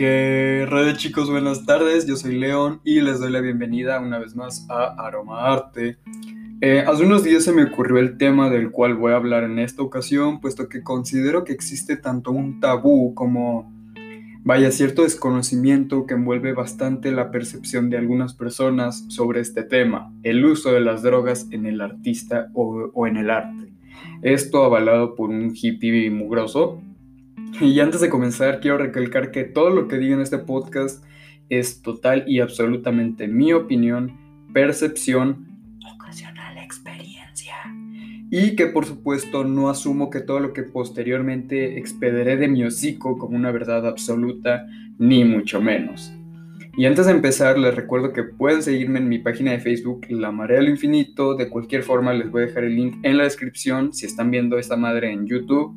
Que red chicos, buenas tardes, yo soy León y les doy la bienvenida una vez más a Aroma Arte. Eh, hace unos días se me ocurrió el tema del cual voy a hablar en esta ocasión, puesto que considero que existe tanto un tabú como, vaya, cierto desconocimiento que envuelve bastante la percepción de algunas personas sobre este tema, el uso de las drogas en el artista o, o en el arte. Esto avalado por un hippie mugroso y antes de comenzar, quiero recalcar que todo lo que digo en este podcast es total y absolutamente mi opinión, percepción, ocasional experiencia. Y que por supuesto no asumo que todo lo que posteriormente expederé de mi hocico como una verdad absoluta, ni mucho menos. Y antes de empezar, les recuerdo que pueden seguirme en mi página de Facebook, La Marea del Infinito. De cualquier forma, les voy a dejar el link en la descripción si están viendo esta madre en YouTube.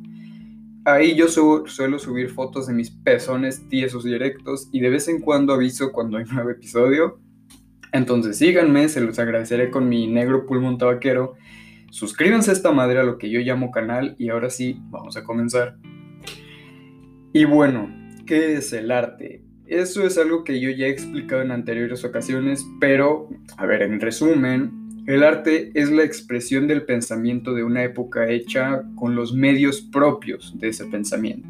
Ahí yo suelo subir fotos de mis pezones tiesos y erectos y de vez en cuando aviso cuando hay nuevo episodio. Entonces síganme, se los agradeceré con mi negro pulmón tabaquero. Suscríbanse a esta madre a lo que yo llamo canal y ahora sí, vamos a comenzar. Y bueno, ¿qué es el arte? Eso es algo que yo ya he explicado en anteriores ocasiones, pero, a ver, en resumen, el arte es la expresión del pensamiento de una época hecha con los medios propios de ese pensamiento.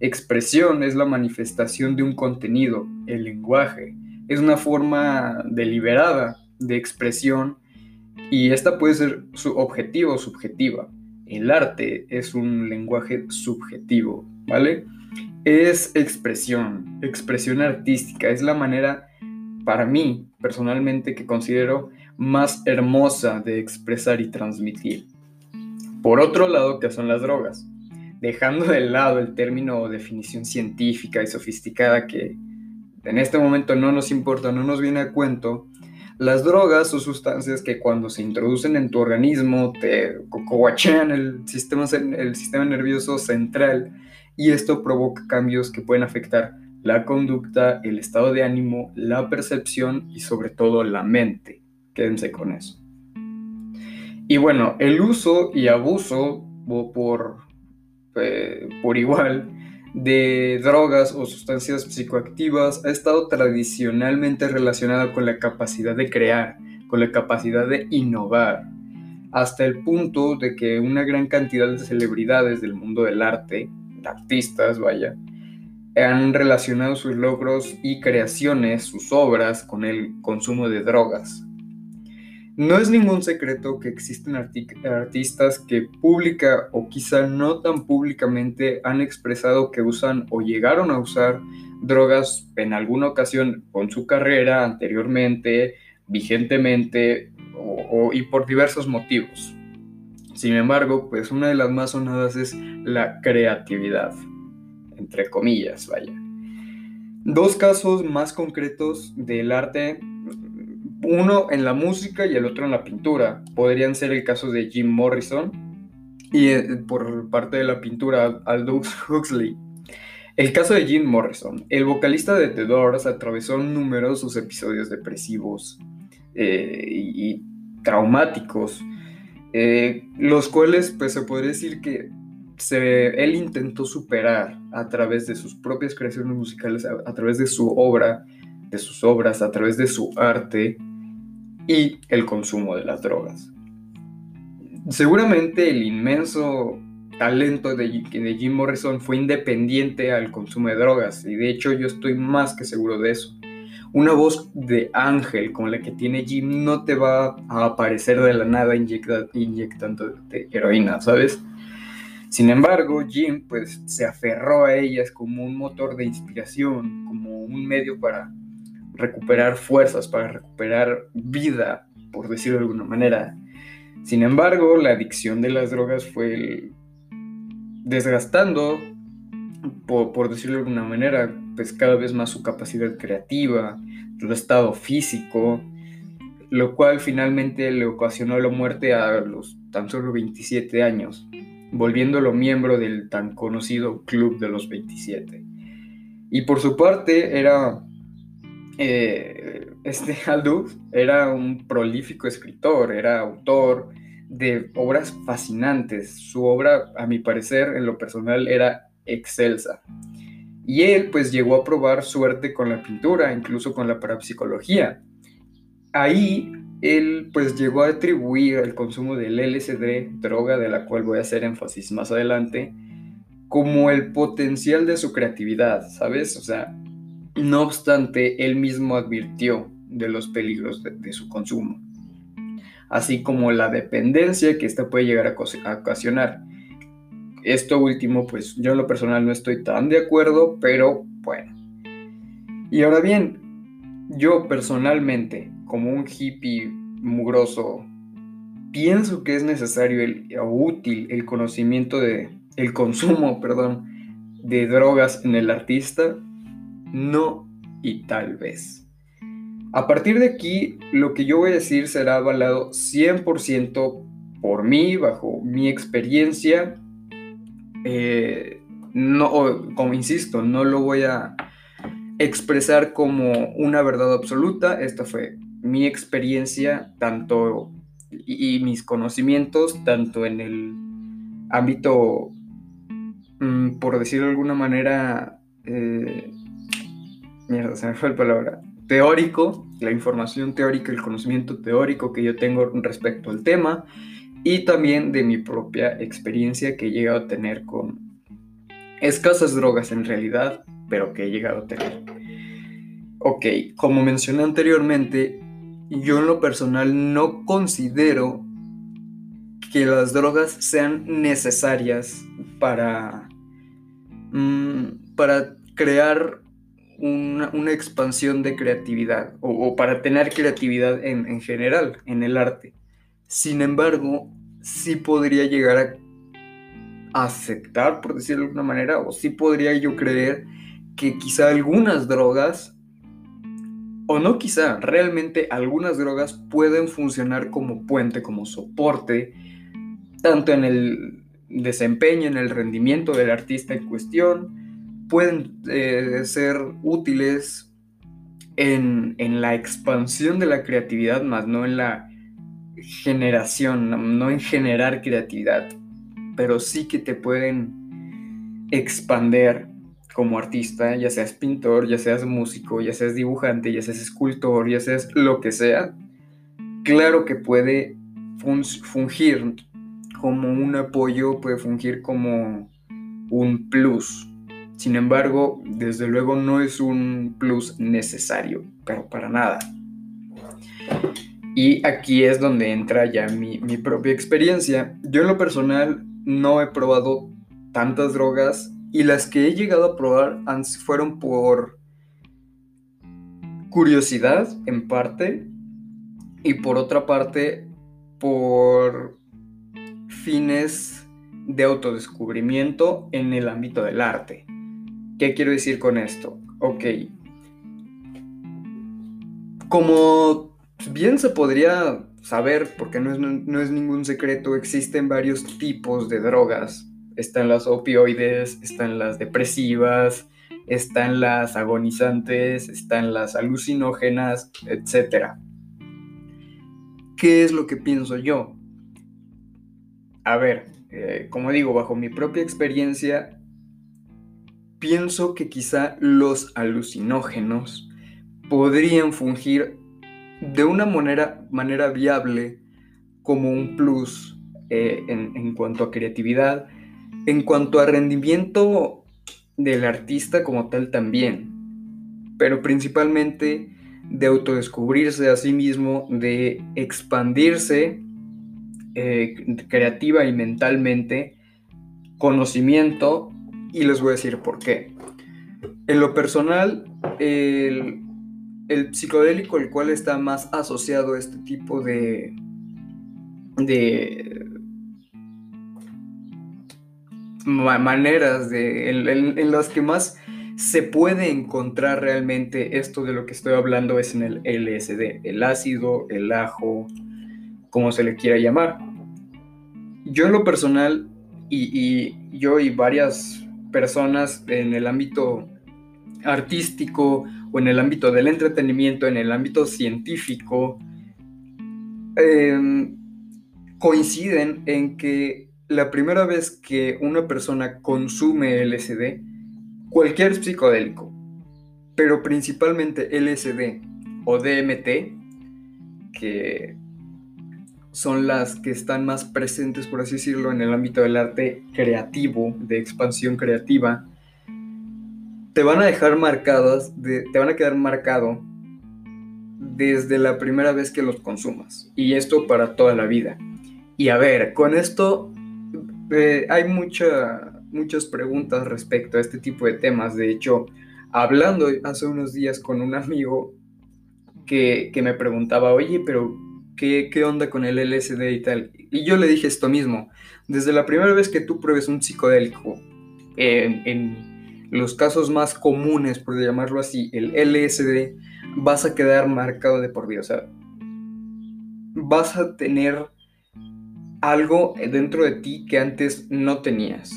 Expresión es la manifestación de un contenido, el lenguaje. Es una forma deliberada de expresión y esta puede ser su objetivo o subjetiva. El arte es un lenguaje subjetivo, ¿vale? Es expresión, expresión artística, es la manera para mí personalmente que considero más hermosa de expresar y transmitir. Por otro lado, que son las drogas. Dejando de lado el término o definición científica y sofisticada que en este momento no nos importa, no nos viene a cuento, las drogas son sustancias que cuando se introducen en tu organismo te coachean el sistema, el sistema nervioso central y esto provoca cambios que pueden afectar la conducta, el estado de ánimo, la percepción y sobre todo la mente. Quédense con eso. Y bueno, el uso y abuso por, eh, por igual de drogas o sustancias psicoactivas ha estado tradicionalmente relacionado con la capacidad de crear, con la capacidad de innovar, hasta el punto de que una gran cantidad de celebridades del mundo del arte, artistas, vaya, han relacionado sus logros y creaciones, sus obras, con el consumo de drogas. No es ningún secreto que existen artistas que pública o quizá no tan públicamente han expresado que usan o llegaron a usar drogas en alguna ocasión con su carrera anteriormente, vigentemente o, y por diversos motivos. Sin embargo, pues una de las más sonadas es la creatividad, entre comillas, vaya. Dos casos más concretos del arte uno en la música y el otro en la pintura. Podrían ser el caso de Jim Morrison y eh, por parte de la pintura Aldous Huxley. El caso de Jim Morrison, el vocalista de The Doors atravesó numerosos episodios depresivos eh, y, traumáticos, eh, los cuales pues se podría decir que se, él intentó superar a través de sus propias creaciones musicales, a través de su obra, de sus obras, a través de su arte, y el consumo de las drogas. Seguramente el inmenso talento de, Jim Morrison fue independiente al consumo de drogas y de hecho yo estoy más que seguro de eso. Una voz de ángel como la que tiene Jim no te va a aparecer de la nada inyectando heroína, ¿sabes? Sin embargo, Jim pues se aferró a ellas como un motor de inspiración, como un medio para recuperar fuerzas, para recuperar vida, por decirlo de alguna manera. Sin embargo, la adicción de las drogas fue desgastando, por, decirlo de alguna manera, pues cada vez más su capacidad creativa, su estado físico, lo cual finalmente le ocasionó la muerte a los tan solo 27 años, volviéndolo miembro del tan conocido Club de los 27. Y por su parte era eh, este Aldous era un prolífico escritor, era autor de obras fascinantes. Su obra, a mi parecer, en lo personal, era excelsa. Y él pues llegó a probar suerte con la pintura, incluso con la parapsicología. Ahí él pues llegó a atribuir el consumo del LSD, droga de la cual voy a hacer énfasis más adelante, como el potencial de su creatividad, ¿sabes? O sea, no obstante, él mismo advirtió de los peligros de, su consumo, así como la dependencia que ésta puede llegar a, ocasionar. Esto último, pues yo en lo personal no estoy tan de acuerdo, pero bueno. Y ahora bien, yo personalmente, como un hippie mugroso, pienso que es necesario el, o útil el conocimiento de, el consumo, perdón, de drogas en el artista no y tal vez. A partir de aquí, lo que yo voy a decir será avalado 100% por mí, bajo mi experiencia. Eh, no, como insisto, no lo voy a expresar como una verdad absoluta. Esta fue mi experiencia, tanto y, mis conocimientos, tanto en el ámbito, mm, por decirlo de alguna manera, eh, mierda, se me fue la palabra, teórico, la información teórica, el conocimiento teórico que yo tengo respecto al tema y también de mi propia experiencia que he llegado a tener con escasas drogas en realidad, pero que he llegado a tener. Ok, como mencioné anteriormente, yo en lo personal no considero que las drogas sean necesarias para, mm, para crear una, expansión de creatividad o, para tener creatividad en, general, en el arte. Sin embargo, sí podría llegar a aceptar, por decirlo de alguna manera, o sí podría yo creer que quizá algunas drogas, o no quizá, realmente algunas drogas pueden funcionar como puente, como soporte, tanto en el desempeño, en el rendimiento del artista en cuestión, pueden eh, ser útiles en, la expansión de la creatividad, más no en la generación, no en generar creatividad, pero sí que te pueden expander como artista, ya seas pintor, ya seas músico, ya seas dibujante, ya seas escultor, ya seas lo que sea, claro que puede fungir como un apoyo, puede fungir como un plus sin embargo, desde luego no es un plus necesario, pero para nada. Y aquí es donde entra ya mi, propia experiencia. Yo en lo personal no he probado tantas drogas y las que he llegado a probar fueron por curiosidad en parte y por otra parte por fines de autodescubrimiento en el ámbito del arte. ¿Qué quiero decir con esto? Ok. Como bien se podría saber, porque no es, ningún secreto, existen varios tipos de drogas. Están las opioides, están las depresivas, están las agonizantes, están las alucinógenas, etc. ¿Qué es lo que pienso yo? A ver, eh, como digo, bajo mi propia experiencia, pienso que quizá los alucinógenos podrían fungir de una manera, manera viable como un plus eh, en, cuanto a creatividad, en cuanto a rendimiento del artista como tal también, pero principalmente de autodescubrirse a sí mismo, de expandirse eh, creativa y mentalmente, conocimiento y les voy a decir por qué. En lo personal, el, psicodélico el cual está más asociado a este tipo de, de maneras de, en, las que más se puede encontrar realmente esto de lo que estoy hablando es en el LSD, el ácido, el ajo, como se le quiera llamar. Yo en lo personal, y yo y varias personas en el ámbito artístico o en el ámbito del entretenimiento, en el ámbito científico, em, coinciden en que la primera vez que una persona consume LSD cualquier psicodélico, pero principalmente LSD o DMT, que son las que están más presentes, por así decirlo, en el ámbito del arte creativo, de expansión creativa, te van a dejar marcadas, te van a quedar marcado desde la primera vez que los consumas. Y esto para toda la vida. Y a ver, con esto eh, hay muchas preguntas respecto a este tipo de temas. De hecho, hablando hace unos días con un amigo que, me preguntaba, oye, pero ¿qué, ¿qué onda con el LSD y tal? Y yo le dije esto mismo. Desde la primera vez que tú pruebes un psicodélico, en los casos más comunes, por llamarlo así, el LSD, vas a quedar marcado de por vida. O sea, vas a tener algo dentro de ti que antes no tenías.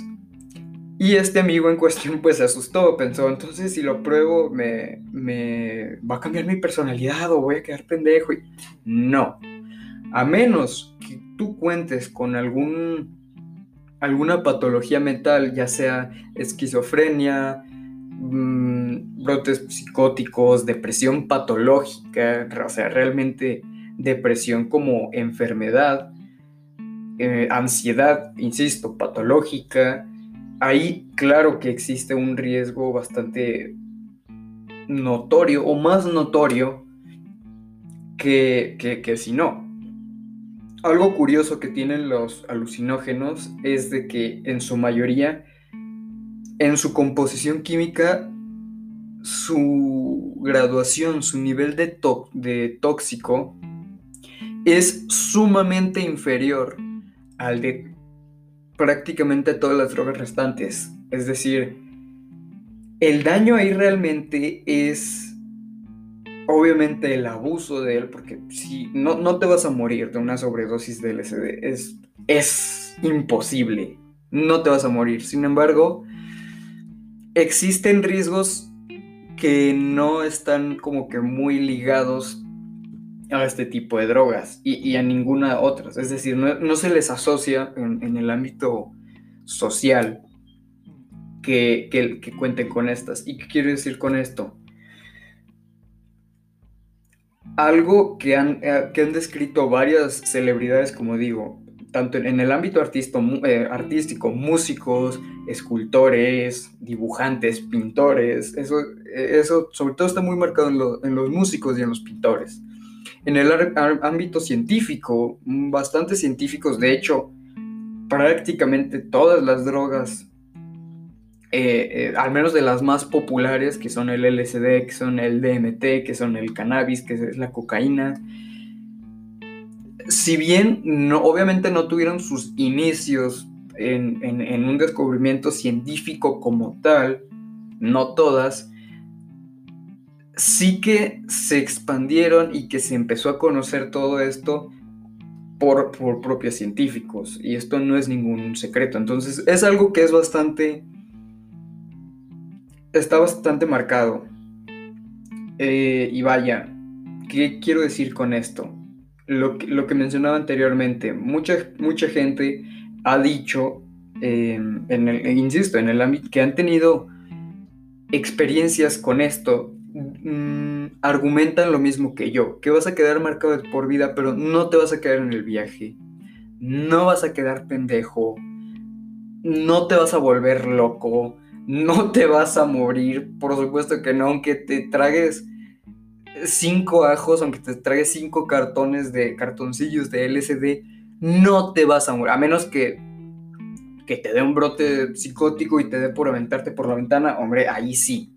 Y este amigo en cuestión pues se asustó, pensó, entonces si lo pruebo me, me va a cambiar mi personalidad o voy a quedar pendejo. Y... No, a menos que tú cuentes con algún, alguna patología mental, ya sea esquizofrenia, mm, brotes psicóticos, depresión patológica, o sea, realmente depresión como enfermedad, eh, ansiedad, insisto, patológica, ahí claro que existe un riesgo bastante notorio o más notorio que, que, si no. Algo curioso que tienen los alucinógenos es de que en su mayoría, en su composición química, su graduación, su nivel de, tóxico es sumamente inferior al de prácticamente todas las drogas restantes. Es decir, el daño ahí realmente es obviamente el abuso de él, porque si no, no te vas a morir de una sobredosis de LSD, es, es imposible, no te vas a morir. Sin embargo, existen riesgos que no están como que muy ligados a este tipo de drogas y, a ninguna otra. Es decir, no, se les asocia en, el ámbito social que, que, cuenten con estas. ¿Y qué quiero decir con esto? Algo que han, eh, que han descrito varias celebridades, como digo, tanto en, el ámbito eh, artístico, músicos, escultores, dibujantes, pintores, eso, eso sobre todo está muy marcado en los músicos y en los pintores. En el ámbito científico, bastante científicos, de hecho, prácticamente todas las drogas, eh, eh, al menos de las más populares, que son el LSD, que son el DMT, que son el cannabis, que es la cocaína, si bien obviamente no tuvieron sus inicios en, en un descubrimiento científico como tal, no todas, sí que se expandieron y que se empezó a conocer todo esto por, propios científicos. Y esto no es ningún secreto. Entonces es algo que es bastante... Está bastante marcado. Eh, y vaya, ¿qué quiero decir con esto? Lo que, mencionaba anteriormente, mucha, mucha gente ha dicho, em, en el, insisto, en el ámbito que han tenido experiencias con esto Mm, argumentan lo mismo que yo, que vas a quedar marcado por vida, pero no te vas a quedar en el viaje, no vas a quedar pendejo, no te vas a volver loco, no te vas a morir, por supuesto que no, aunque te tragues cinco ajos, aunque te tragues cinco cartones de cartoncillos de LSD, no te vas a morir, a menos que que te dé un brote psicótico y te dé por aventarte por la ventana, hombre, ahí sí,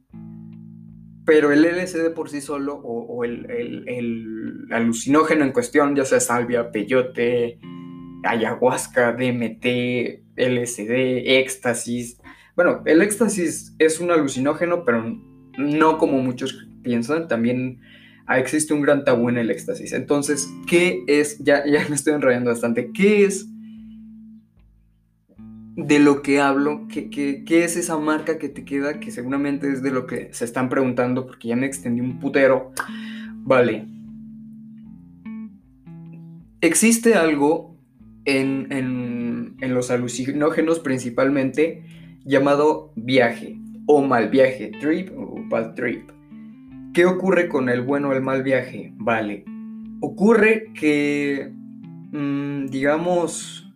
pero el LSD por sí solo o, el, alucinógeno en cuestión, ya sea salvia, peyote, ayahuasca, DMT, LSD, éxtasis. Bueno, el éxtasis es un alucinógeno, pero no como muchos piensan, también existe un gran tabú en el éxtasis. Entonces, ¿qué es? Ya, ya me estoy enrollando bastante. ¿Qué es de lo que hablo, ¿qué, es esa marca que te queda? Que seguramente es de lo que se están preguntando porque ya me extendí un putero. Vale. Existe algo en, los alucinógenos principalmente llamado viaje. o mal viaje, trip o bad trip. ¿Qué ocurre con el bueno o el mal viaje? Vale, ocurre que, mm, digamos,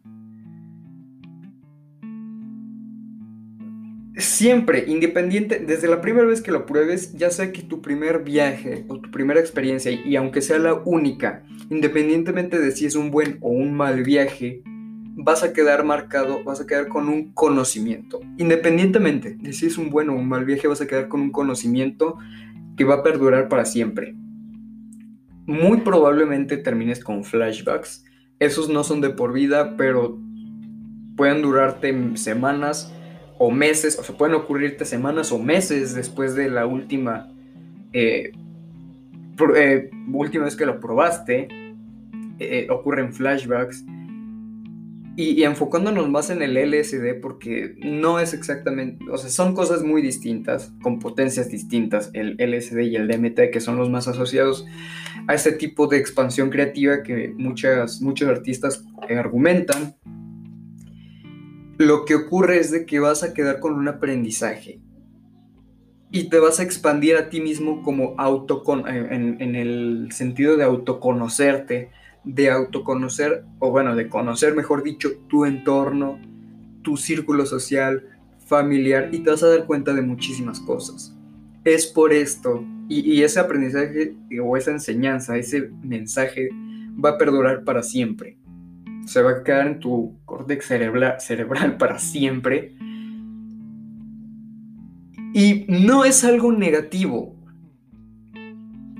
siempre, independiente, desde la primera vez que lo pruebes, ya sea que tu primer viaje o tu primera experiencia, y aunque sea la única, independientemente de si es un buen o un mal viaje, vas a quedar marcado, vas a quedar con un conocimiento. Independientemente de si es un buen o un mal viaje, vas a quedar con un conocimiento que va a perdurar para siempre. Muy probablemente termines con flashbacks. Esos no son de por vida, pero pueden durarte semanas o meses, o se pueden ocurrirte semanas o meses después de la última, eh, eh, última vez que lo probaste, eh, ocurren flashbacks. Y, enfocándonos más en el LSD, porque no es exactamente, o sea, son cosas muy distintas, con potencias distintas, el LSD y el DMT, que son los más asociados a este tipo de expansión creativa que muchas, muchos artistas argumentan. Lo que ocurre es de que vas a quedar con un aprendizaje y te vas a expandir a ti mismo como autocon en, en, el sentido de autoconocerte, de autoconocer, o bueno, de conocer, mejor dicho, tu entorno, tu círculo social, familiar, y te vas a dar cuenta de muchísimas cosas. Es por esto, y, ese aprendizaje o esa enseñanza, ese mensaje va a perdurar para siempre se va a quedar en tu córtex cerebral, para siempre. Y no es algo negativo.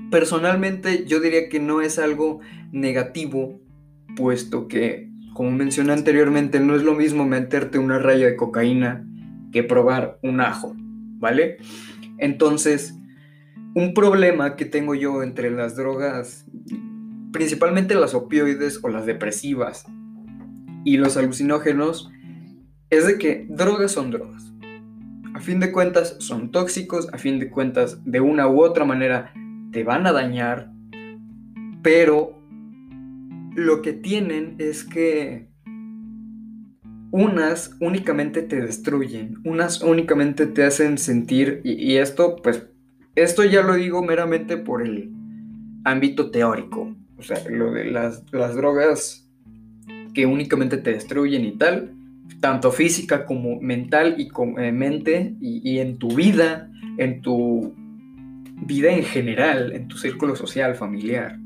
Personalmente yo diría que no es algo negativo, puesto que, como mencioné anteriormente, no es lo mismo meterte una raya de cocaína que probar un ajo, ¿vale? Entonces, un problema que tengo yo entre las drogas, principalmente las opioides o las depresivas, y los alucinógenos es de que drogas son drogas. A fin de cuentas son tóxicos, a fin de cuentas de una u otra manera te van a dañar, pero lo que tienen es que unas únicamente te destruyen, unas únicamente te hacen sentir, y, esto pues, esto ya lo digo meramente por el ámbito teórico, o sea, lo de las, las drogas que únicamente te destruyen y tal, tanto física como mental y con eh, mente y, en tu vida, en tu vida en general, en tu círculo social, familiar.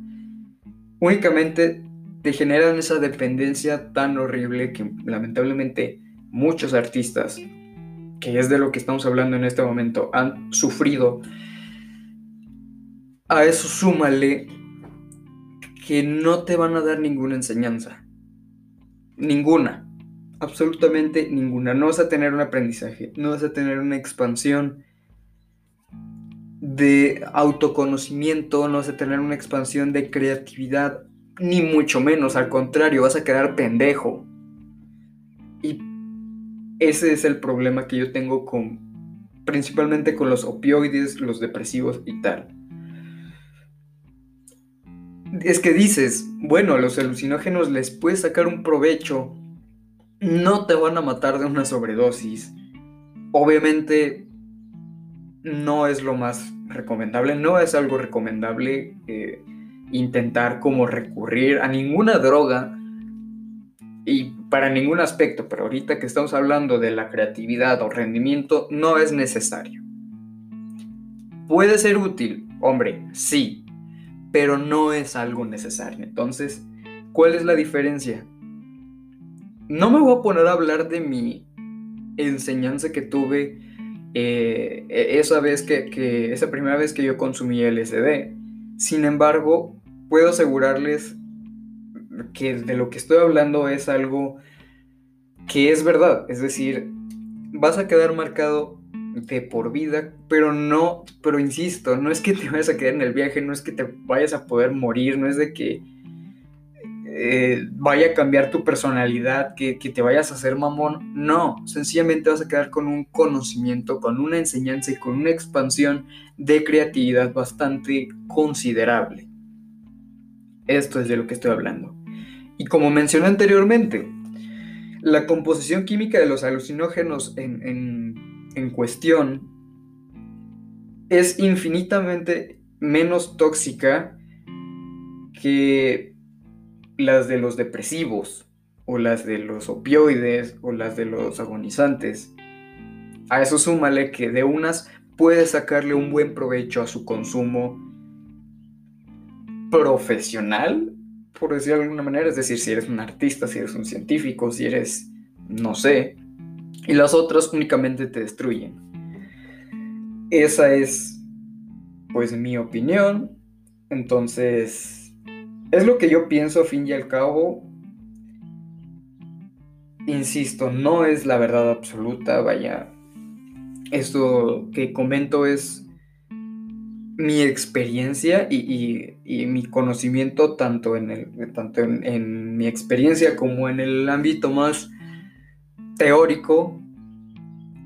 Únicamente te generan esa dependencia tan horrible que lamentablemente muchos artistas, que es de lo que estamos hablando en este momento, han sufrido. A eso súmale que no te van a dar ninguna enseñanza. Ninguna. Absolutamente ninguna. No vas a tener un aprendizaje, no vas a tener una expansión de autoconocimiento, no vas a tener una expansión de creatividad, ni mucho menos, al contrario, vas a quedar pendejo. Y ese es el problema que yo tengo con, principalmente con los opioides, los depresivos y tal es que dices, bueno, los alucinógenos les puedes sacar un provecho, no te van a matar de una sobredosis. Obviamente no es lo más recomendable, no es algo recomendable eh, intentar como recurrir a ninguna droga y para ningún aspecto, pero ahorita que estamos hablando de la creatividad o rendimiento, no es necesario. Puede ser útil, hombre, sí, pero no es algo necesario. Entonces, ¿cuál es la diferencia? No me voy a poner a hablar de mi enseñanza que tuve eh, e-, esa vez que, esa primera vez que yo consumí LSD. Sin embargo, puedo asegurarles que de lo que estoy hablando es algo que es verdad. Es decir, vas a quedar marcado de por vida, pero no, pero insisto, no es que te vayas a quedar en el viaje, no es que te vayas a poder morir, no es de que eh, vaya a cambiar tu personalidad, que, que, te vayas a hacer mamón, no, sencillamente vas a quedar con un conocimiento, con una enseñanza y con una expansión de creatividad bastante considerable. Esto es de lo que estoy hablando. Y como mencioné anteriormente, la composición química de los alucinógenos en cuestión es infinitamente menos tóxica que las de los depresivos o las de los opioides o las de los agonizantes. A eso súmale que de unas puede sacarle un buen provecho a su consumo profesional, por decirlo de alguna manera, es decir, si eres un artista, si eres un científico, si eres, no sé, y las otras únicamente te destruyen. Esa es, pues, mi opinión. Entonces, es lo que yo pienso, a fin y al cabo. Insisto, no es la verdad absoluta, vaya. Esto que comento es mi experiencia y, mi conocimiento tanto, en, el, tanto en mi experiencia como en el ámbito más teórico.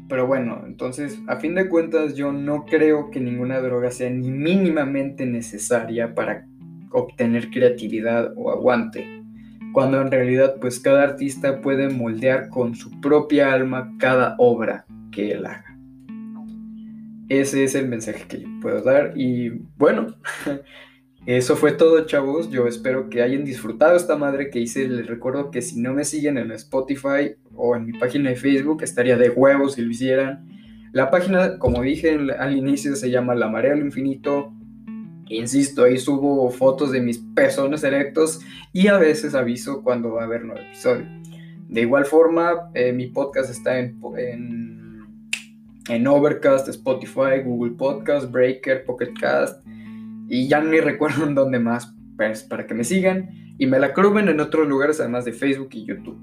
Pero bueno, entonces, a fin de cuentas, yo no creo que ninguna droga sea ni mínimamente necesaria para obtener creatividad o aguante. Cuando en realidad, pues cada artista puede moldear con su propia alma cada obra que él haga. Ese es el mensaje que puedo dar. Y bueno, eso fue todo, chavos. Yo espero que hayan disfrutado esta madre que hice. Les recuerdo que si no me siguen en Spotify o en mi página de Facebook, estaría de huevos si lo hicieran. La página, como dije al inicio, se llama La Marea al Infinito. Insisto, ahí subo fotos de mis pezones erectos y a veces aviso cuando va a haber nuevo episodio. De igual forma, eh, mi podcast está en, en Overcast, Spotify, Google Podcast, Breaker, Pocket Cast y ya ni recuerdo en dónde más, pues para que me sigan y me la cruben en otros lugares además de Facebook y YouTube.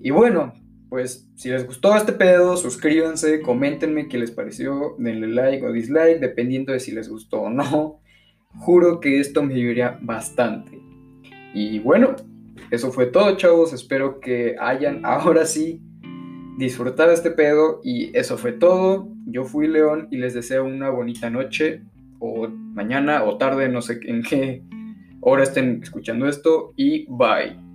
Y bueno, pues si les gustó este pedo, suscríbanse, coméntenme qué les pareció, denle like o dislike, dependiendo de si les gustó o no. Juro que esto me ayudaría bastante. Y bueno, eso fue todo, chavos. Espero que hayan ahora sí disfrutado este pedo. Y eso fue todo. Yo fui León y les deseo una bonita noche o mañana o tarde, no sé en qué hora estén escuchando esto y bye.